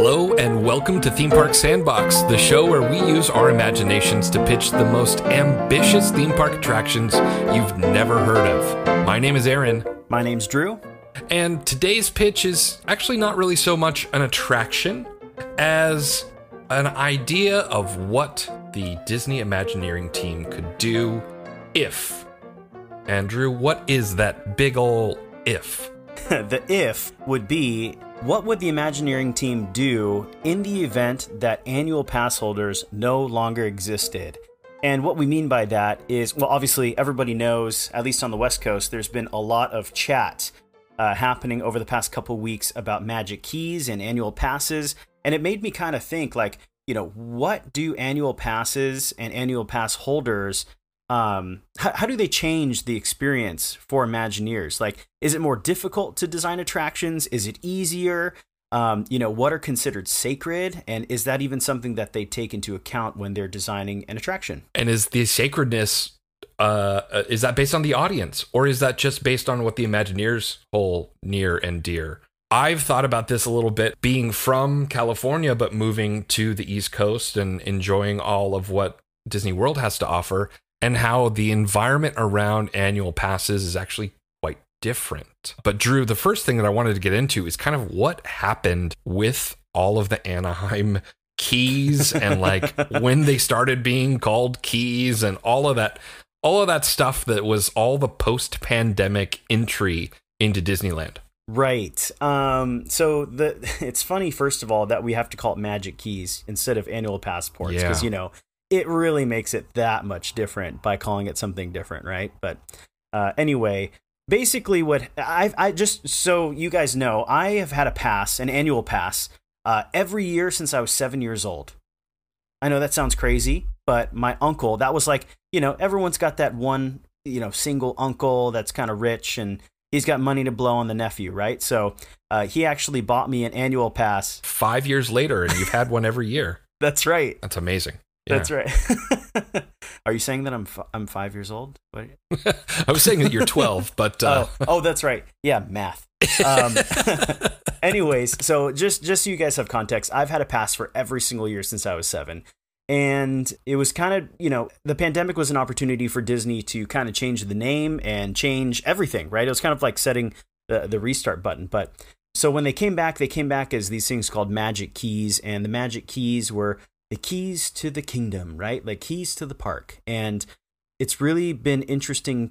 Hello, and welcome to Theme Park Sandbox, the show where we use our imaginations to pitch the most ambitious theme park attractions you've never heard of. My name is Aaron, My name's Drew. and today's pitch is actually not really so much an attraction as an idea of what the Disney Imagineering team could do if. Andrew, what is that big ol' if? the if would be what would the Imagineering team do in the event that annual pass holders no longer existed? And what we mean by that is, well, obviously, everybody knows, at least on the West Coast, there's been a lot of chat uh, happening over the past couple weeks about magic keys and annual passes. And it made me kind of think, like, you know, what do annual passes and annual pass holders um how, how do they change the experience for imagineers? Like is it more difficult to design attractions? Is it easier? Um you know what are considered sacred? And is that even something that they take into account when they're designing an attraction? And is the sacredness uh uh, is that based on the audience? Or is that just based on what the Imagineers hold near and dear? I've thought about this a little bit being from California but moving to the East Coast and enjoying all of what Disney World has to offer and how the environment around annual passes is actually quite different. But Drew, the first thing that I wanted to get into is kind of what happened with all of the Anaheim keys and like when they started being called keys and all of that all of that stuff that was all the post-pandemic entry into Disneyland. right um so the it's funny first of all that we have to call it magic keys instead of annual passports because Yeah. you know it really makes it that much different by calling it something different right but uh anyway basically what I I just so you guys know, I have had a pass, an annual pass, uh, every year since I was seven years old. I know that sounds crazy, but my uncle, that was like, you know, everyone's got that one, you know, single uncle that's kind of rich and he's got money to blow on the nephew, right? So uh, he actually bought me an annual pass. 5 years later and you've had one every year. That's right. That's amazing. Yeah. That's right. Are you saying that I'm f- I'm five years old? What? I was saying that you're 12, but uh, oh, oh, that's right. Yeah, math. Um, anyways, so just just so you guys have context, I've had a pass for every single year since I was seven, and it was kind of you know the pandemic was an opportunity for Disney to kind of change the name and change everything. Right? It was kind of like setting the the restart button, but. So when they came back, they came back as these things called magic keys, and the magic keys were the keys to the kingdom, right? Like keys to the park. And it's really been interesting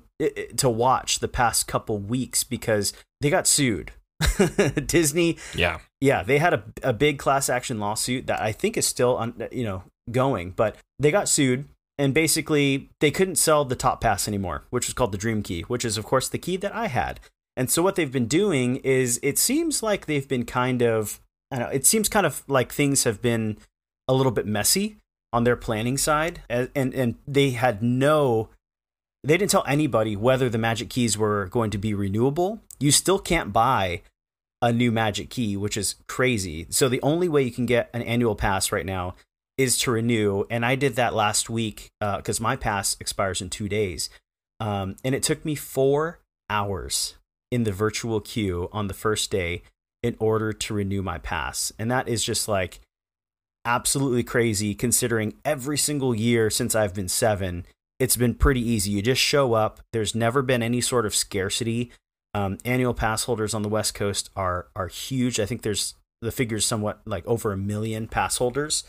to watch the past couple weeks because they got sued. Disney, yeah. yeah, they had a, a big class action lawsuit that I think is still on, you know, going, but they got sued and basically they couldn't sell the top pass anymore, which was called the Dream Key, which is of course the key that I had. And so what they've been doing is it seems like they've been kind of I don't know, it seems kind of like things have been a little bit messy on their planning side and and, they had no they didn't tell anybody whether the magic keys were going to be renewable. You still can't buy a new magic key, which is crazy. So the only way you can get an annual pass right now is to renew. And I did that last week because my pass expires in two days. Um, and it took me four hours in the virtual queue on the first day in order to renew my pass. And that is just like absolutely crazy considering every single year since I've been seven, it's been pretty easy. You just show up. There's never been any sort of scarcity. Um, annual pass holders on the West Coast are are huge. I think there's the figures somewhat like over a million pass holders.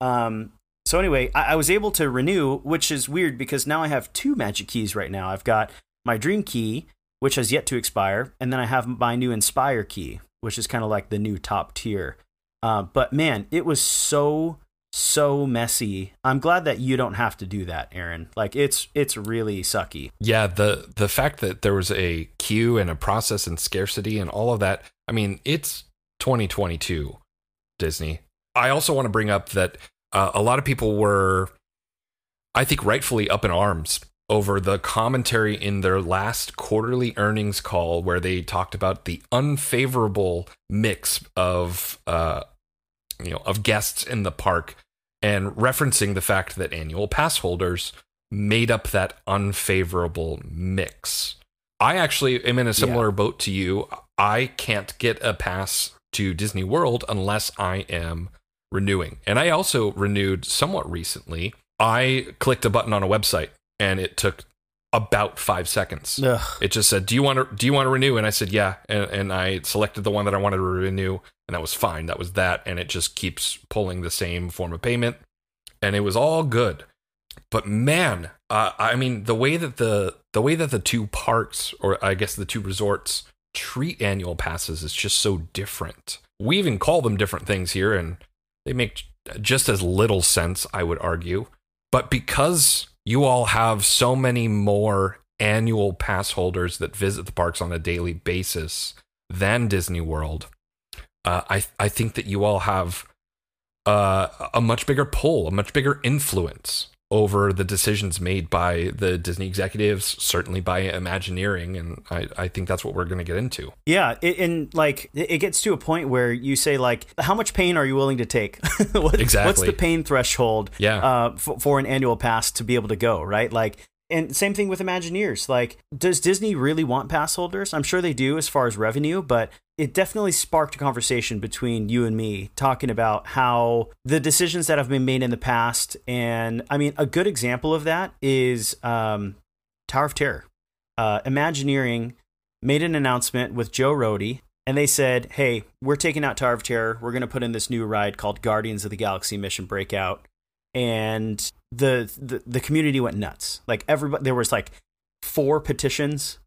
Um, so anyway, I, I was able to renew, which is weird because now I have two magic keys right now. I've got my Dream Key, which has yet to expire, and then I have my new Inspire Key, which is kind of like the new top tier. Uh, but man, it was so so messy. I'm glad that you don't have to do that, Aaron. Like it's it's really sucky. Yeah, the the fact that there was a queue and a process and scarcity and all of that. I mean, it's 2022 Disney. I also want to bring up that uh, a lot of people were I think rightfully up in arms over the commentary in their last quarterly earnings call where they talked about the unfavorable mix of uh you know of guests in the park and referencing the fact that annual pass holders made up that unfavorable mix. I actually am in a similar boat to you. I can't get a pass to Disney World unless I am renewing. And I also renewed somewhat recently. I clicked a button on a website and it took about five seconds. Ugh. It just said, "Do you want to do you want to renew?" And I said, "Yeah," and, and I selected the one that I wanted to renew, and that was fine. That was that, and it just keeps pulling the same form of payment, and it was all good. But man, uh, I mean, the way that the the way that the two parks, or I guess the two resorts, treat annual passes is just so different. We even call them different things here, and they make just as little sense, I would argue. But because you all have so many more annual pass holders that visit the parks on a daily basis than Disney World, uh, I I think that you all have uh, a much bigger pull, a much bigger influence over the decisions made by the Disney executives, certainly by Imagineering, and I, I think that's what we're going to get into. Yeah, it, and like it gets to a point where you say like, how much pain are you willing to take? what, Exactly. What's the pain threshold? Yeah. Uh, for, for an annual pass to be able to go right? Like, and same thing with Imagineers. Like, does Disney really want pass holders? I'm sure they do as far as revenue, but it definitely sparked a conversation between you and me talking about how the decisions that have been made in the past. And I mean, a good example of that is um, Tower of Terror. Uh, Imagineering made an announcement with Joe Rohde, and they said, "Hey, we're taking out Tower of Terror. We're going to put in this new ride called Guardians of the Galaxy Mission Breakout." And the the, the community went nuts. Like everybody, there was like four petitions,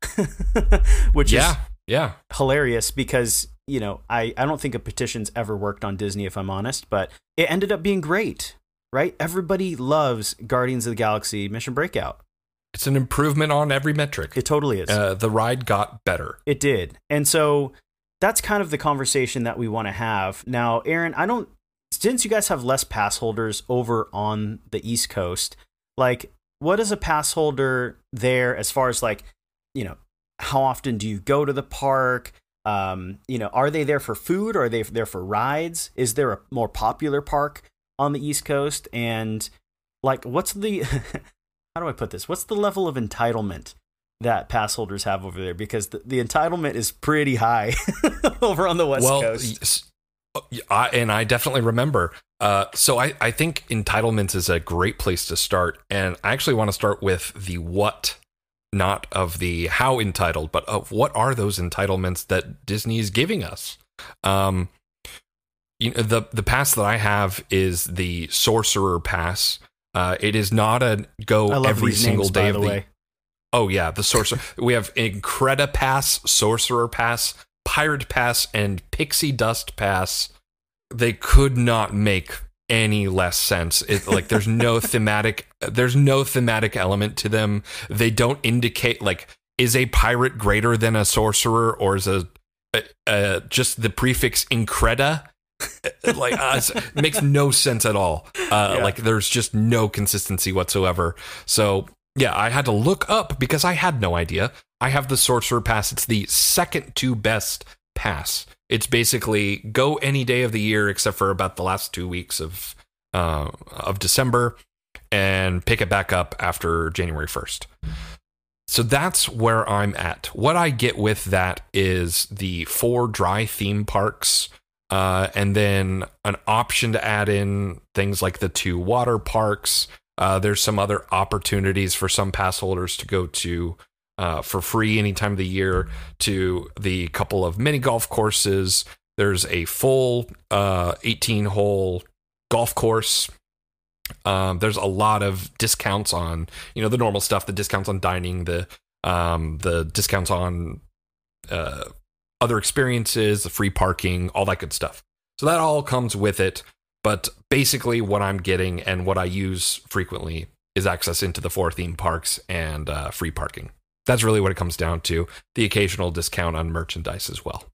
which yeah, is yeah. hilarious because you know I I don't think a petition's ever worked on Disney if I'm honest, but it ended up being great. Right? Everybody loves Guardians of the Galaxy Mission Breakout. It's an improvement on every metric. It totally is. Uh, the ride got better. It did. And so that's kind of the conversation that we want to have. Now, Aaron, I don't since you guys have less pass holders over on the East Coast, like what is a pass holder there as far as like, you know, how often do you go to the park? Um, you know, are they there for food or are they there for rides? Is there a more popular park on the East Coast? And like what's the how do I put this? What's the level of entitlement that pass holders have over there? Because the, the entitlement is pretty high over on the West well, Coast. s- I, and I definitely remember. Uh, so I, I think entitlements is a great place to start. And I actually want to start with the what, not of the how entitled, but of what are those entitlements that Disney is giving us. Um, you know, the the pass that I have is the Sorcerer Pass. Uh, it is not a go every single names, day of the the way. Oh yeah, the sorcerer. we have Incredi-Pass, Sorcerer Pass, Pirate Pass, and Pixie Dust Pass. They could not make any less sense. It, like there's no thematic. There's no thematic element to them. They don't indicate like is a pirate greater than a sorcerer or is a, uh uh, just the prefix Incredi. like uh, makes no sense at all. Uh, Yeah. Like there's just no consistency whatsoever. So yeah, I had to look up because I had no idea. I have the Sorcerer Pass. It's the second to best pass. It's basically go any day of the year except for about the last two weeks of uh, of December, and pick it back up after January first. So that's where I'm at. What I get with that is the four dry theme parks, uh, and then an option to add in things like the two water parks. Uh, there's some other opportunities for some pass holders to go to uh, for free any time of the year to the couple of mini golf courses. There's a full uh, 18 hole golf course. Um, there's a lot of discounts on you know the normal stuff, the discounts on dining, the um, the discounts on uh, other experiences, the free parking, all that good stuff. So that all comes with it. But basically, what I'm getting and what I use frequently is access into the four theme parks and uh, free parking. That's really what it comes down to. The occasional discount on merchandise as well.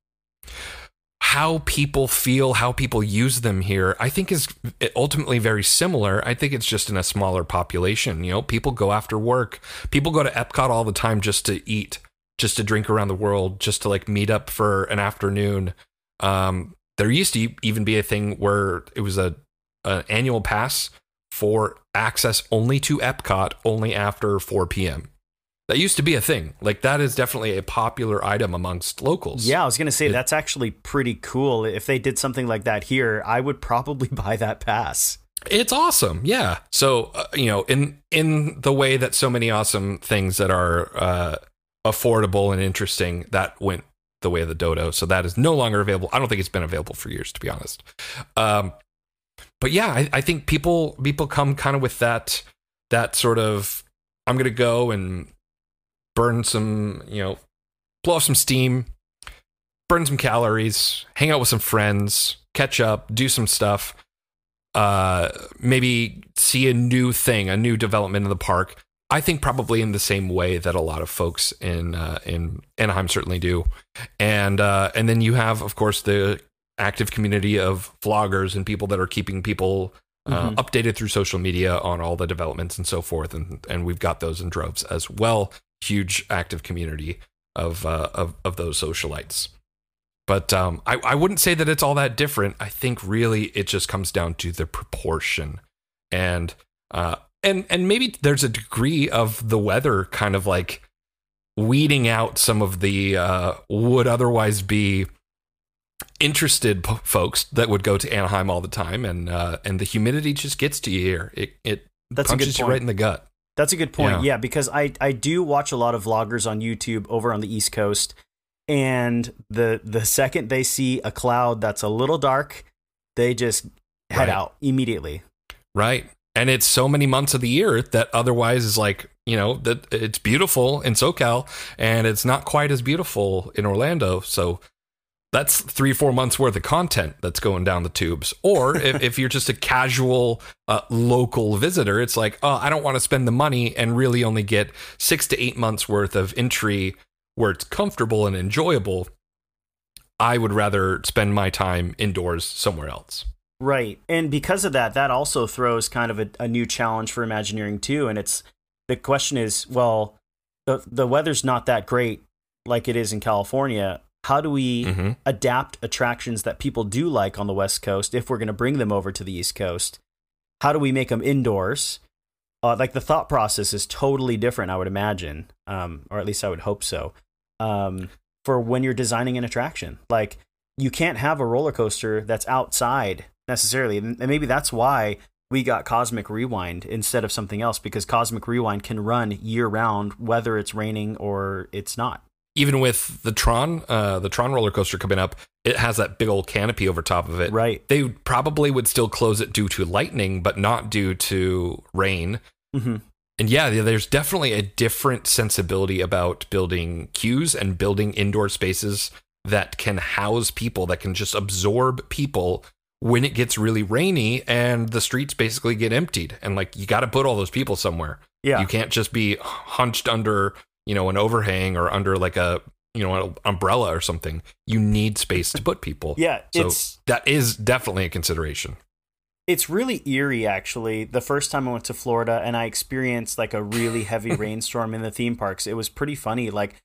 How people feel, how people use them here, I think is ultimately very similar. I think it's just in a smaller population. You know, people go after work. People go to Epcot all the time just to eat, just to drink around the world, just to like meet up for an afternoon. Um, there used to even be a thing where it was a an annual pass for access only to Epcot only after 4 p.m. That used to be a thing. Like that is definitely a popular item amongst locals. Yeah, I was going to say that's actually pretty cool. If they did something like that here, I would probably buy that pass. It's awesome. Yeah. So, uh, you know, in in the way that so many awesome things that are uh affordable and interesting that went the way of the dodo. So that is no longer available. I don't think it's been available for years to be honest. Um but yeah, I, I think people people come kind of with that that sort of I'm going to go and burn some, you know, blow off some steam, burn some calories, hang out with some friends, catch up, do some stuff, uh, maybe see a new thing, a new development in the park. I think probably in the same way that a lot of folks in uh, in Anaheim certainly do, and uh, and then you have, of course, the active community of vloggers and people that are keeping people uh, mm-hmm. updated through social media on all the developments and so forth, and and we've got those in droves as well huge active community of uh, of of those socialites. But um, I, I wouldn't say that it's all that different. I think really it just comes down to the proportion, and uh, and and maybe there's a degree of the weather kind of like weeding out some of the uh, would otherwise be interested folks that would go to Anaheim all the time, and uh, and the humidity just gets to you here. It it That's punches you right in the gut. That's a good point. Yeah. yeah, because I I do watch a lot of vloggers on YouTube over on the East Coast, and the the second they see a cloud that's a little dark, they just head right. out immediately. Right. And it's so many months of the year that otherwise is like, you know, that it's beautiful in SoCal and it's not quite as beautiful in Orlando. So that's three four months worth of content that's going down the tubes. Or if, if you're just a casual uh, local visitor it's like oh i don't want to spend the money and really only get six to eight months worth of entry where it's comfortable and enjoyable. I would rather spend my time indoors somewhere else. Right. And because of that that also throws kind of a, a new challenge for imagineering too. And it's the question is well the, the weather's not that great like it is in california how do we mm-hmm. adapt attractions that people do like on the West Coast if we're going to bring them over to the East Coast? How do we make them indoors? Uh, like the thought process is totally different, I would imagine, um, or at least I would hope so. Um, for when you're designing an attraction, like you can't have a roller coaster that's outside necessarily, and maybe that's why we got Cosmic Rewind instead of something else because Cosmic Rewind can run year round, whether it's raining or it's not even with the Tron, uh, the Tron roller coaster coming up, it has that big old canopy over top of it. Right. They probably would still close it due to lightning, but not due to rain. Mm-hmm. And yeah, there's definitely a different sensibility about building queues and building indoor spaces that can house people, that can just absorb people when it gets really rainy and the streets basically get emptied. And like, you got to put all those people somewhere. Yeah. You can't just be hunched under you know, an overhang or under like a you know an umbrella or something. You need space to put people. yeah, so that is definitely a consideration. It's really eerie, actually. The first time I went to Florida and I experienced like a really heavy rainstorm in the theme parks, it was pretty funny. Like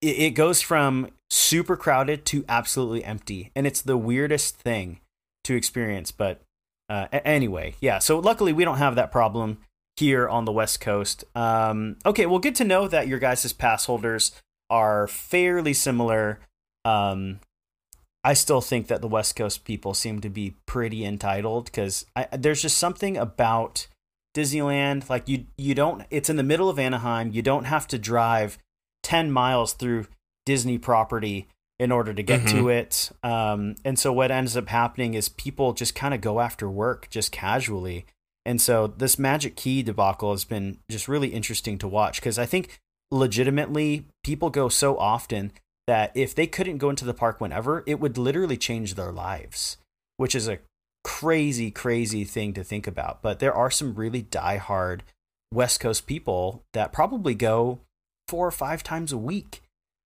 it, it goes from super crowded to absolutely empty, and it's the weirdest thing to experience. But uh, anyway, yeah. So luckily we don't have that problem here on the West Coast. Um, okay, well, good to know that your guys' pass holders are fairly similar. Um, I still think that the West Coast people seem to be pretty entitled because there's just something about Disneyland. Like you, you don't. It's in the middle of Anaheim. You don't have to drive ten miles through Disney property in order to get mm-hmm. to it. Um, and so what ends up happening is people just kind of go after work just casually and so this Magic Key debacle has been just really interesting to watch because I think legitimately people go so often that if they couldn't go into the park whenever, it would literally change their lives, which is a crazy, crazy thing to think about. But there are some really die-hard West Coast people that probably go four or five times a week,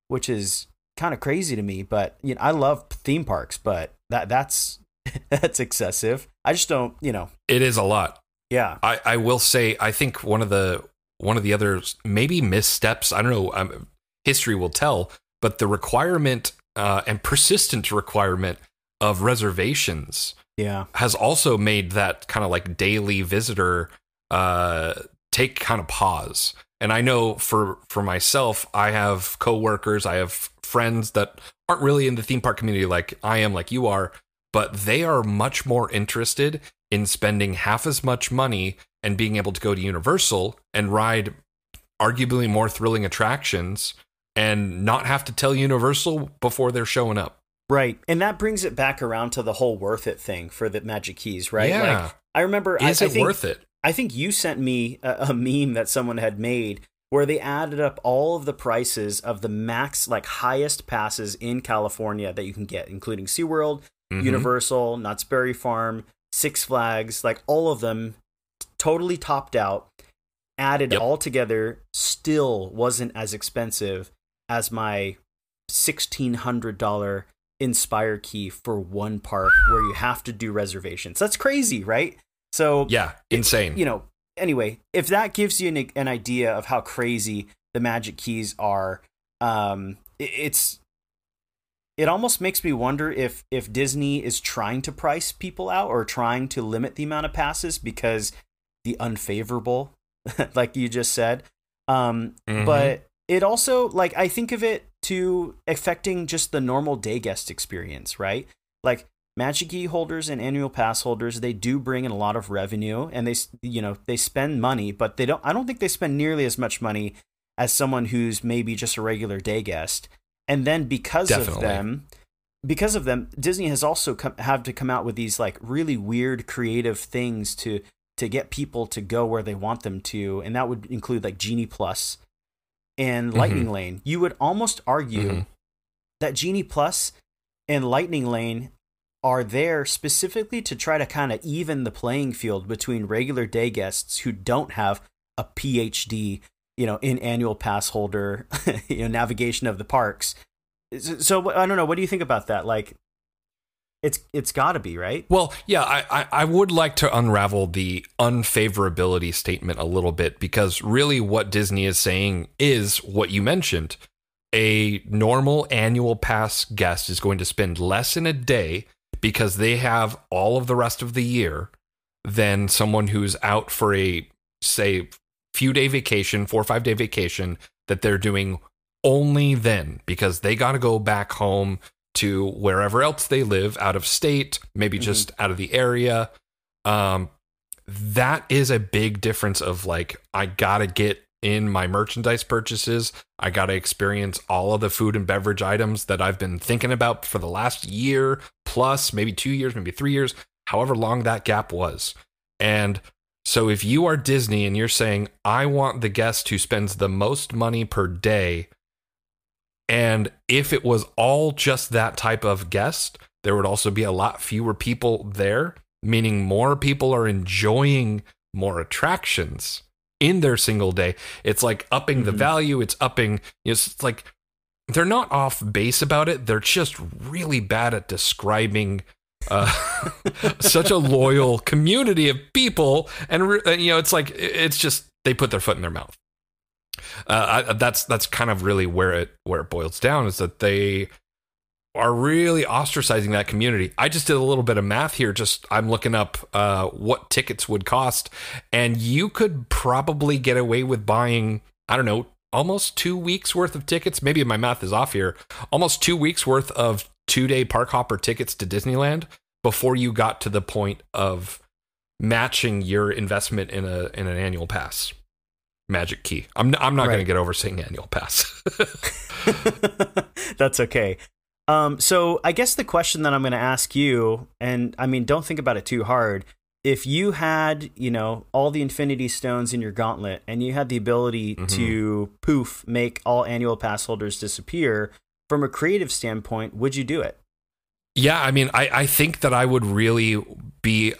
which is kind of crazy to me. But you know, I love theme parks, but that that's that's excessive. I just don't, you know. It is a lot. Yeah, I, I will say I think one of the one of the other maybe missteps I don't know um, history will tell, but the requirement uh, and persistent requirement of reservations yeah. has also made that kind of like daily visitor uh, take kind of pause. And I know for for myself, I have coworkers, I have friends that aren't really in the theme park community like I am, like you are, but they are much more interested in spending half as much money and being able to go to Universal and ride arguably more thrilling attractions and not have to tell Universal before they're showing up. Right. And that brings it back around to the whole worth it thing for the Magic Keys, right? Yeah. Like, I remember. Is I, it I think, worth it? I think you sent me a, a meme that someone had made where they added up all of the prices of the max, like highest passes in California that you can get, including SeaWorld, Mhm. Universal, Knott's Berry Farm, Six Flags, like all of them totally topped out, added Yep. all together, still wasn't as expensive as my $1,600 Inspire key for one park where you have to do reservations. That's crazy, right? So, Yeah, insane. you know, anyway, if that gives you an, an idea of how crazy the Magic Keys are, um, it, it's it almost makes me wonder if if Disney is trying to price people out or trying to limit the amount of passes because the unfavorable, like you just said. Um, Mhm. But it also like I think of it to affecting just the normal day guest experience, right? Like Magic Key holders and annual pass holders, they do bring in a lot of revenue, and they you know they spend money, but they don't. I don't think they spend nearly as much money as someone who's maybe just a regular day guest. And then because of them, because of them, Disney has also come, have to come out with these like really weird, creative things to to get people to go where they want them to, and that would include like Genie Plus and Lightning Lane. You would almost argue Mhm. that Genie Plus and Lightning Lane are there specifically to try to kind of even the playing field between regular day guests who don't have a PhD, you know, in annual pass holder, you know, navigation of the parks. So, I don't know. What do you think about that? Like, it's it's got to be right. Well, yeah, I, I, I would like to unravel the unfavorability statement a little bit because really what Disney is saying is what you mentioned. A normal annual pass guest is going to spend less in a day because they have all of the rest of the year than someone who's out for a, say, few day vacation, four or five day vacation that they're doing only then because they got to go back home to wherever else they live out of state, maybe Mhm. just out of the area. Um, that is a big difference of like, I got to get in my merchandise purchases. I got to experience all of the food and beverage items that I've been thinking about for the last year plus, maybe two years, maybe three years, however long that gap was. And so if you are Disney and you're saying, I want the guest who spends the most money per day, and if it was all just that type of guest, there would also be a lot fewer people there, meaning more people are enjoying more attractions in their single day. It's like upping the Mhm. value, it's upping, you know, it's like they're not off base about it. They're just really bad at describing uh, such a loyal community of people, and you know, it's like it's just they put their foot in their mouth. Uh, I, that's that's kind of really where it where it boils down is that they are really ostracizing that community. I just did a little bit of math here. Just I'm looking up uh, what tickets would cost, and you could probably get away with buying I don't know almost two weeks worth of tickets. Maybe my math is off here. Almost two weeks worth of two day park hopper tickets to Disneyland before you got to the point of matching your investment in a in an annual pass. Magic key. I'm I'm not going to get over saying annual pass. That's okay. Um, so I guess the question that I'm going to ask you, and I mean, don't think about it too hard. If you had, you know, all the Infinity Stones in your gauntlet, and you had the ability Mhm. to poof make all annual pass holders disappear, from a creative standpoint, would you do it? Yeah, I mean, I, I think that I would really be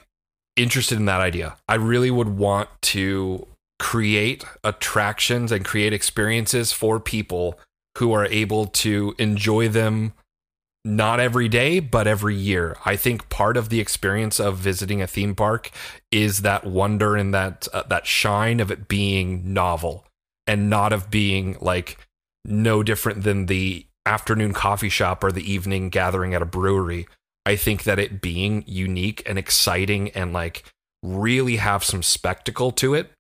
interested in that idea. I really would want to create attractions and create experiences for people who are able to enjoy them not every day, but every year. I think part of the experience of visiting a theme park is that wonder and that uh, that shine of it being novel and not of being like no different than the afternoon coffee shop or the evening gathering at a brewery. I think that it being unique and exciting and like really have some spectacle to it.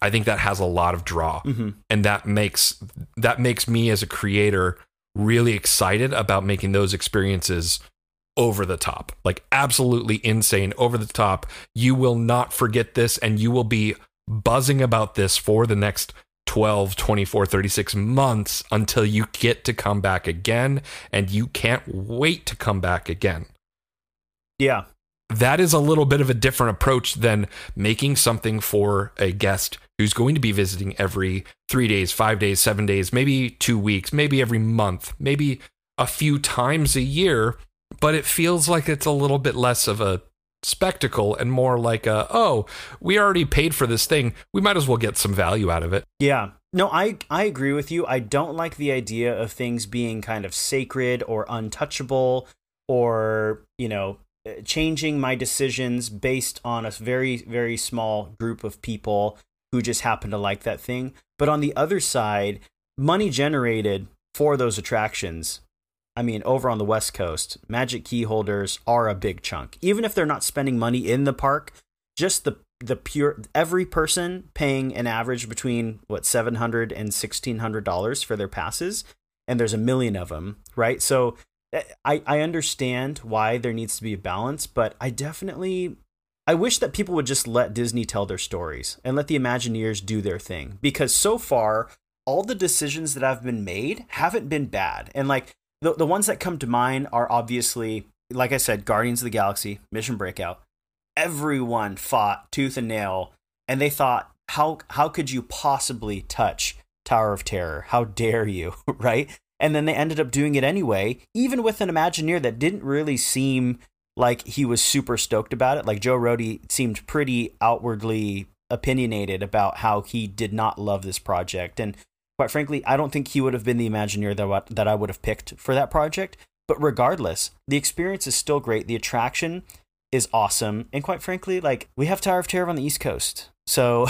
I think that has a lot of draw, hmm and that makes that makes me as a creator really excited about making those experiences over the top, like absolutely insane, over the top. You will not forget this, and you will be buzzing about this for the next 12, 24, 36 months until you get to come back again, and you can't wait to come back again Yeah. that is a little bit of a different approach than making something for a guest who's going to be visiting every three days, five days, seven days, maybe two weeks, maybe every month, maybe a few times a year. But it feels like it's a little bit less of a spectacle and more like a, oh, we already paid for this thing. We might as well get some value out of it. Yeah. No, I I agree with you. I don't like the idea of things being kind of sacred or untouchable or, you know, uh, changing my decisions based on a very very small group of people who just happen to like that thing. But on the other side, money generated for those attractions I mean, over on the West Coast, Magic Key holders are a big chunk. Even if they're not spending money in the park, just the the pure every person paying an average between what seven hundred and sixteen hundred dollars for their passes, and there's a million of them, right? So eh, I I understand why there needs to be a balance, but I definitely I wish that people would just let Disney tell their stories and let the Imagineers do their thing because so far all the decisions that have been made haven't been bad. And like the the ones that come to mind are obviously like I said, Guardians of the Galaxy, Mission Breakout. Everyone fought tooth and nail, and they thought, how how could you possibly touch Tower of Terror? How dare you, right? And then they ended up doing it anyway, even with an Imagineer that didn't really seem like he was super stoked about it. Like Joe Rohde seemed pretty outwardly opinionated about how he did not love this project. And quite frankly, I don't think he would have been the Imagineer that, that I would have picked for that project. But regardless, the experience is still great. The attraction is awesome. And quite frankly, like we have Tower of Terror on the East Coast. So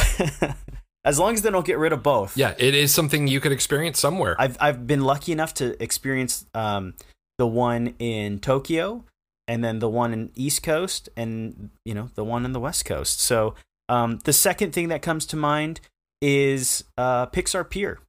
as long as they don't get rid of both. Yeah, it is something you could experience somewhere. I've I've been lucky enough to experience um, the one in Tokyo, and then the one in East Coast, and you know the one in the West Coast. So um, the second thing that comes to mind is uh, Pixar Pier.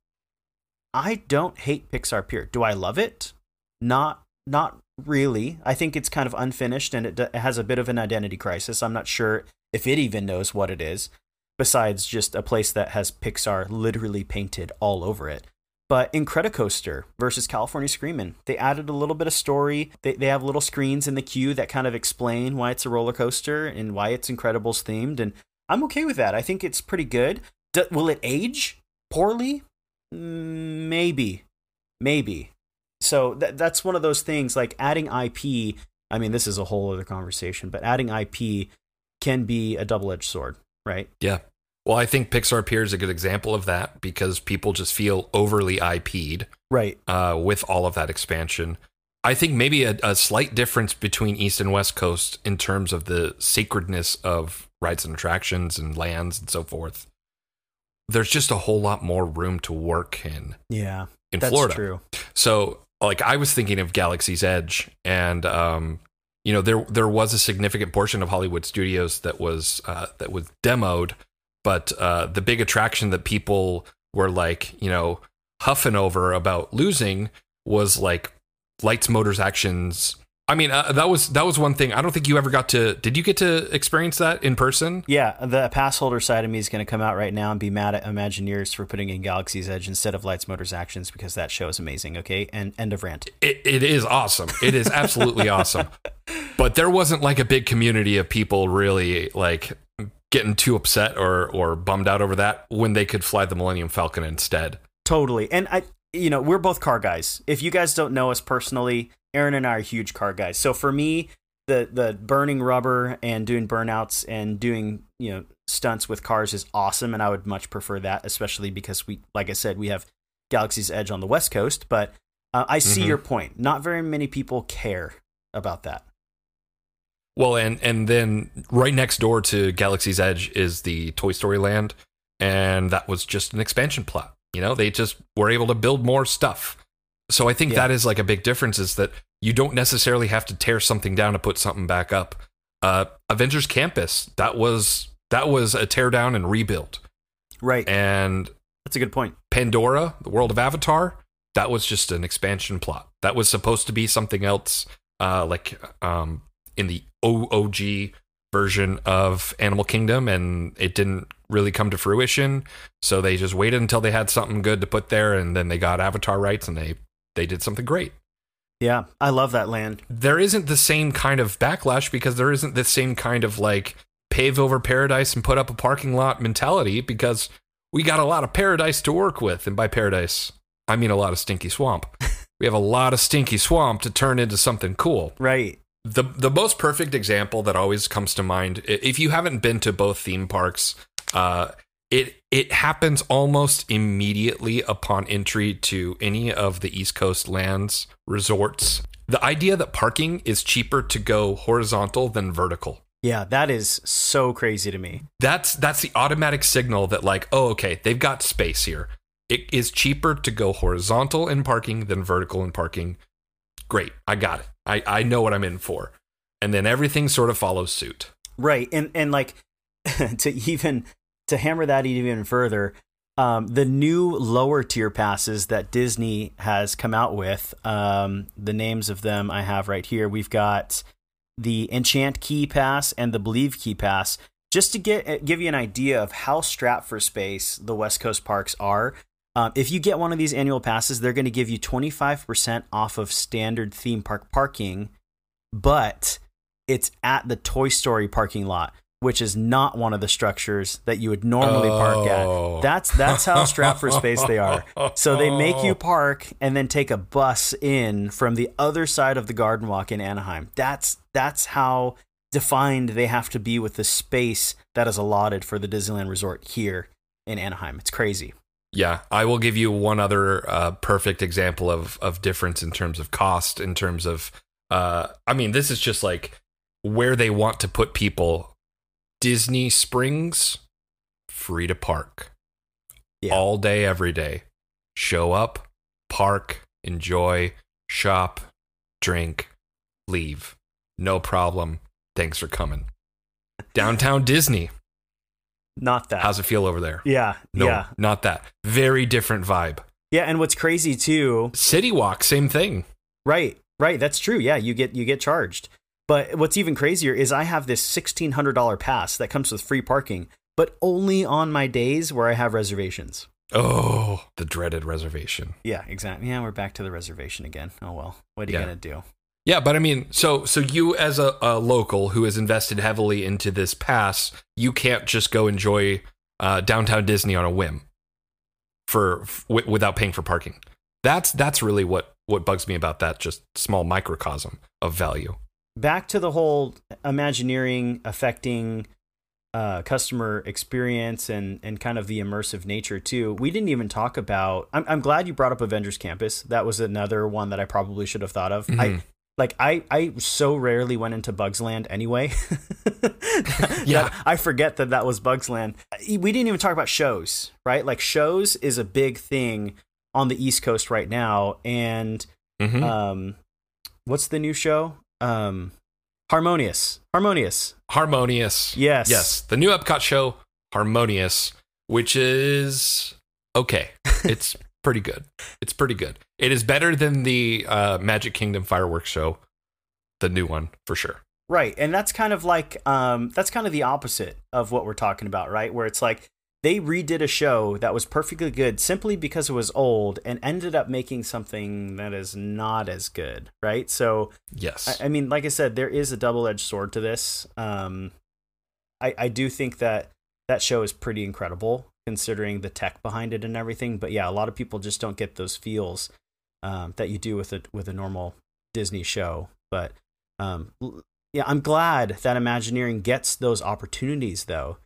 I don't hate Pixar Pier. Do I love it? Not not really. I think it's kind of unfinished and it, it has a bit of an identity crisis. I'm not sure if it even knows what it is, besides just a place that has Pixar literally painted all over it. But in Incredicoaster versus California Screamin', they added a little bit of story. They, they have little screens in the queue that kind of explain why it's a roller coaster and why it's Incredibles themed. And I'm okay with that. I think it's pretty good. Will it age poorly? Maybe. Maybe. So th- that's one of those things like adding IP. I mean, this is a whole other conversation, but adding IP can be a double edged sword, right? Yeah. Well, I think Pixar Pier is a good example of that because people just feel overly IP'd Right. uh, with all of that expansion. I think maybe a, a slight difference between East and West Coast in terms of the sacredness of rides and attractions and lands and so forth. There's just a whole lot more room to work in Yeah. in that's Florida. true. So, like, I was thinking of Galaxy's Edge, and um, you know, there there was a significant portion of Hollywood Studios that was uh, that was demoed, but uh, the big attraction that people were like, you know, huffing over about losing was like lights, motors, actions. I mean, uh, that was that was one thing. I don't think you ever got to. Did you get to experience that in person? Yeah, the pass holder side of me is going to come out right now and be mad at Imagineers for putting in Galaxy's Edge instead of Lights, Motors, Actions because that show is amazing. Okay, and end of rant. It, it is awesome. It is absolutely awesome. But there wasn't like a big community of people really like getting too upset or or bummed out over that when they could fly the Millennium Falcon instead. Totally. And I, you know, we're both car guys. If you guys don't know us personally, Aaron and I are huge car guys. So for me, the the burning rubber and doing burnouts and doing you know stunts with cars is awesome, and I would much prefer that, especially because we, like I said, we have Galaxy's Edge on the West Coast. But uh, I see Mhm. your point. Not very many people care about that. Well, and and then right next door to Galaxy's Edge is the Toy Story Land, and that was just an expansion plot. You know, they just were able to build more stuff. So I think Yeah. that is like a big difference is that you don't necessarily have to tear something down to put something back up. Uh, Avengers Campus that was that was a tear down and rebuild. Right. And That's a good point. Pandora, the world of Avatar, that was just an expansion plot. That was supposed to be something else, uh, like um, in the OOG version of Animal Kingdom, and it didn't really come to fruition. So they just waited until they had something good to put there, and then they got Avatar rights, and they they did something great. Yeah, I love that land. There isn't the same kind of backlash because there isn't the same kind of like pave over paradise and put up a parking lot mentality because we got a lot of paradise to work with, and by paradise I mean a lot of stinky swamp. we have a lot of stinky swamp to turn into something cool. Right. The the most perfect example that always comes to mind, if you haven't been to both theme parks, uh, it it happens almost immediately upon entry to any of the East Coast lands resorts. The idea that parking is cheaper to go horizontal than vertical. Yeah, that is so crazy to me. That's that's the automatic signal that like, oh, okay, they've got space here. It is cheaper to go horizontal in parking than vertical in parking. Great, I got it. I, I know what I'm in for. And then everything sort of follows suit. Right. And and like to even to hammer that even further, um, the new lower tier passes that Disney has come out with, um, the names of them I have right here. We've got the Enchant Key Pass and the Believe Key Pass. Just to get give you an idea of how strapped for space the West Coast parks are. Um, if you get one of these annual passes, they're going to give you 25% off of standard theme park parking, but it's at the Toy Story parking lot, which is not one of the structures that you would normally park Oh. at. That's that's how strapped for space they are. So they make you park and then take a bus in from the other side of the Garden Walk in Anaheim. That's that's how defined they have to be with the space that is allotted for the Disneyland Resort here in Anaheim. It's crazy. Yeah, I will give you one other uh, perfect example of of difference in terms of cost. In terms of, uh, I mean, this is just like where they want to put people. Disney Springs, free to park, Yeah. all day, every day. Show up, park, enjoy, shop, drink, leave. No problem. Thanks for coming. Downtown Disney. Not that. How's it feel over there? yeah. No, Yeah. not that. Very different vibe. Yeah, and what's crazy too, City Walk, same thing. right, right, that's true. Yeah, you get you get charged. But what's even crazier is I have this sixteen hundred dollar pass that comes with free parking, but only on my days where I have reservations. Oh, the dreaded reservation. Yeah, exactly. Yeah, we're back to the reservation again. Oh well, what are you Yeah. gonna do? Yeah, but I mean, so so you as a, a local who has invested heavily into this pass, you can't just go enjoy uh, downtown Disney on a whim for f- without paying for parking. That's that's really what what bugs me about that just small microcosm of value. Back to the whole Imagineering affecting uh, customer experience and and kind of the immersive nature too. We didn't even talk about. I'm I'm glad you brought up Avengers Campus. That was another one that I probably should have thought of. I Mhm. like I I so rarely went into Bugs Land anyway. Yeah. I forget that that was Bugs Land. We didn't even talk about shows, right? Like shows is a big thing on the East Coast right now, and Mhm. um, what's the new show? Um, Harmonious. Harmonious. Harmonious. Yes. Yes, the new Epcot show, Harmonious, which is okay. It's pretty good. It's pretty good. It is better than the uh, Magic Kingdom fireworks show, the new one for sure. Right. And that's kind of like um that's kind of the opposite of what we're talking about, right? Where it's like they redid a show that was perfectly good simply because it was old and ended up making something that is not as good, right? So Yes. I, I mean, like I said, there is a double-edged sword to this. Um, I I do think that that show is pretty incredible considering the tech behind it and everything. But yeah, a lot of people just don't get those feels um, that you do with a with a normal Disney show. But um, yeah, I'm glad that Imagineering gets those opportunities though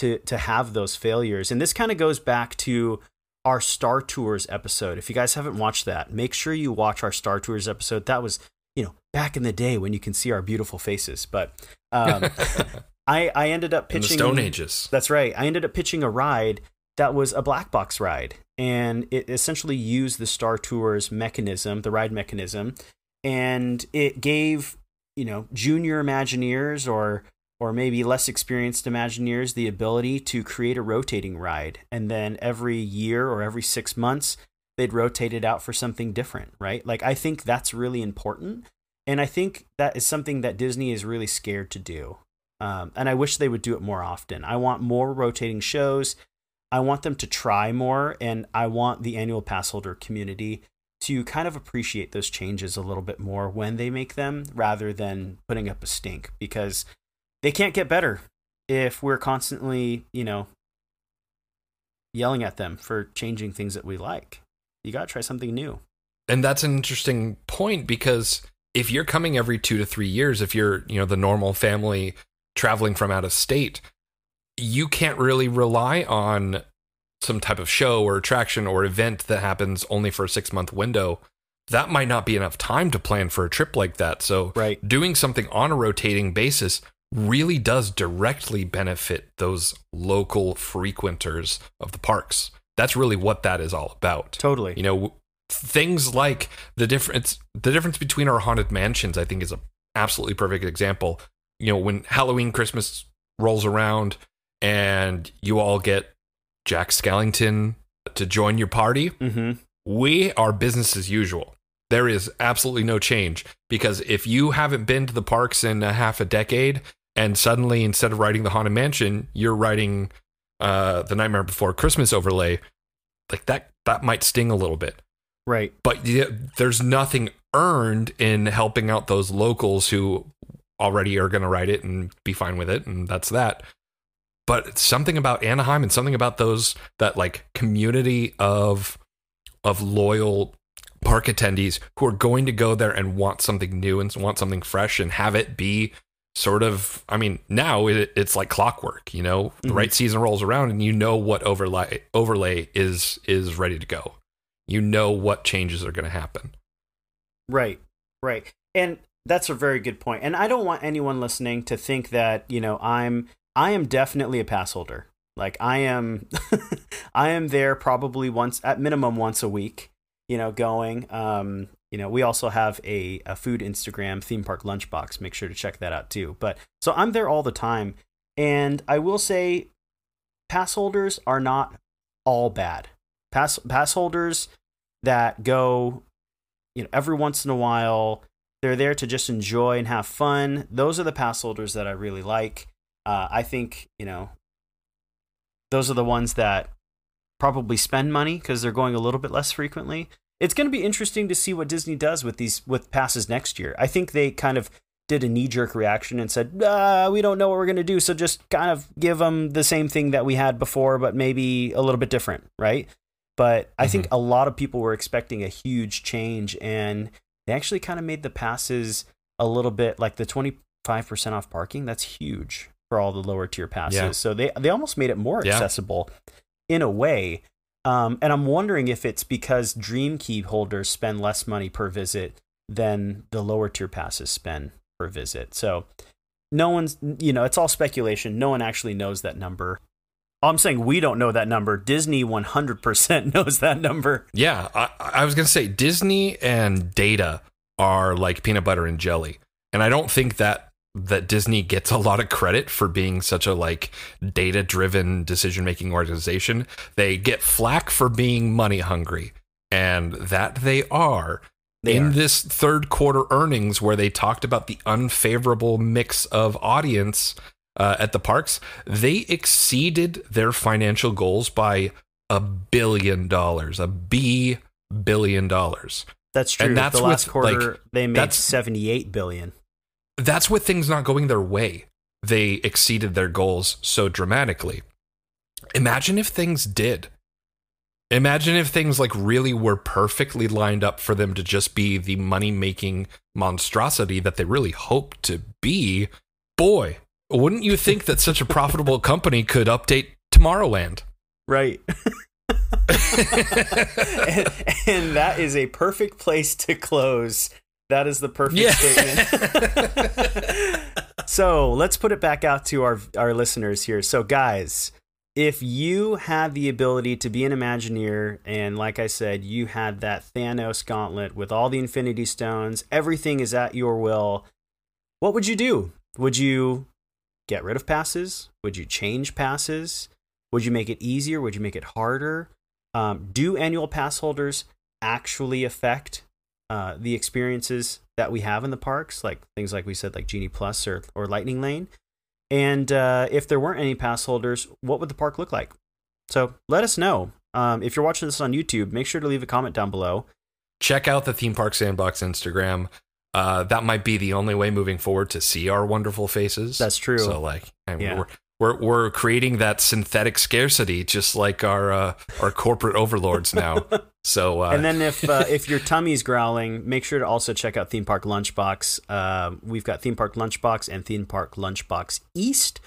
to to have those failures. And this kind of goes back to our Star Tours episode. If you guys haven't watched that, make sure you watch our Star Tours episode. That was you know back in the day when you can see our beautiful faces. But um, I I ended up In the pitching Stone Ages. that's right. I ended up pitching a ride that was a black box ride, and it essentially used the Star Tours mechanism, the ride mechanism, and it gave you know junior Imagineers or or maybe less experienced Imagineers the ability to create a rotating ride. And then every year or every six months, they'd rotate it out for something different, right? Like, I think that's really important. And I think that is something that Disney is really scared to do. Um, and I wish they would do it more often. I want more rotating shows. I want them to try more. And I want the annual pass holder community to kind of appreciate those changes a little bit more when they make them rather than putting up a stink because they can't get better if we're constantly, you know, yelling at them for changing things that we like. You got to try something new. And that's an interesting point because if you're coming every 2 to 3 years, if you're, you know, the normal family traveling from out of state, you can't really rely on some type of show or attraction or event that happens only for a 6 month window. That might not be enough time to plan for a trip like that. So, Right. doing something on a rotating basis really does directly benefit those local frequenters of the parks. That's really what that is all about. Totally. You know, things like the difference the difference between our haunted mansions I think is a absolutely perfect example. You know, when Halloween Christmas rolls around and you all get Jack Skellington to join your party, hmm we are business as usual. There is absolutely no change because if you haven't been to the parks in a half a decade and suddenly instead of writing the Haunted Mansion, you're writing uh, the Nightmare Before Christmas overlay, like that that might sting a little bit. Right. But yeah, there's nothing earned in helping out those locals who already are going to write it and be fine with it, and that's that. But something about Anaheim and something about those that like community of of loyal park attendees who are going to go there and want something new and want something fresh and have it be sort of i mean now it, it's like clockwork you know the Mhm. right season rolls around and you know what overlay overlay is is ready to go you know what changes are going to happen Right, right. And that's a very good point. And I don't want anyone listening to think that, you know, I'm I am definitely a pass holder. Like I am I am there probably once at minimum once a week, you know, going. Um, you know, we also have a, a food Instagram theme park lunchbox. Make sure to check that out too. But so I'm there all the time. And I will say pass holders are not all bad. Pass pass holders that go you know every once in a while they're there to just enjoy and have fun those are the pass holders that i really like uh, i think you know those are the ones that probably spend money because they're going a little bit less frequently it's going to be interesting to see what disney does with these with passes next year i think they kind of did a knee-jerk reaction and said uh, we don't know what we're going to do so just kind of give them the same thing that we had before but maybe a little bit different right but I think a lot of people were expecting a huge change, and they actually kind of made the passes a little bit like the 25% off parking. That's huge for all the lower tier passes. Yeah. So they, they almost made it more Yeah. accessible in a way. Um, and I'm wondering if it's because Dream Key holders spend less money per visit than the lower tier passes spend per visit. So no one's, you know, it's all speculation. No one actually knows that number. I'm saying we don't know that number. Disney 100% knows that number. Yeah, I, I was gonna say Disney and data are like peanut butter and jelly, and I don't think that that Disney gets a lot of credit for being such a like data driven decision making organization. They get flack for being money hungry, and that they are. They in are. this third quarter earnings, where they talked about the unfavorable mix of audience uh, at the parks, they exceeded their financial goals by a billion dollars, a B billion dollars. That's true. And that's the last quarter like, they made that's- 78 billion. That's with things not going their way. They exceeded their goals so dramatically. Imagine if things did. Imagine if things like really were perfectly lined up for them to just be the money making monstrosity that they really hope to be. Boy, wouldn't you think that such a profitable company could update Tomorrowland? Right. and, and that is a perfect place to close. That is the perfect Yeah. statement. so let's put it back out to our our listeners here. So guys, if you had the ability to be an Imagineer, and like I said, you had that Thanos gauntlet with all the Infinity Stones, everything is at your will. What would you do? Would you get rid of passes? Would you change passes? Would you make it easier? Would you make it harder? Um, do annual pass holders actually affect uh, the experiences that we have in the parks, like things like we said, like Genie Plus or or Lightning Lane? And uh, if there weren't any pass holders, what would the park look like? So let us know. Um, if you're watching this on YouTube, make sure to leave a comment down below. Check out the Theme Park Sandbox Instagram. Uh, that might be the only way moving forward to see our wonderful faces. That's true. So, like, I mean, Yeah. we're, we're we're creating that synthetic scarcity, just like our uh, our corporate overlords now. So, uh, and then if uh, if your tummy's growling, make sure to also check out Theme Park Lunchbox. Uh, we've got Theme Park Lunchbox and Theme Park Lunchbox East.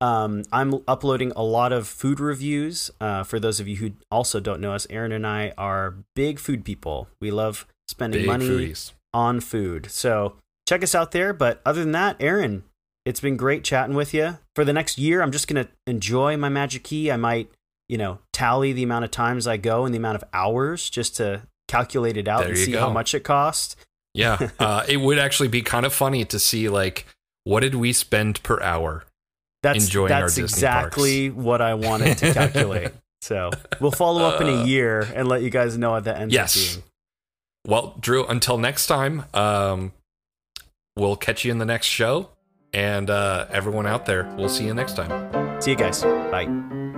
Um, I'm uploading a lot of food reviews. Uh, for those of you who also don't know us, Aaron and I are big food people. We love spending big money foodies. on food. So check us out there. But other than that, Aaron, it's been great chatting with you. For the next year, I'm just going to enjoy my Magic Key. I might, you know, tally the amount of times I go and the amount of hours just to calculate it out There and see go. how much it costs. Yeah, uh, it would actually be kind of funny to see like what did we spend per hour. That's Enjoying our that's Disney exactly what I wanted to calculate. so we'll follow up in a Uh, year and let you guys know at the end. Yes. Well, Drew, until next time, um, we'll catch you in the next show, and uh, everyone out there, we'll see you next time. See you guys. Bye.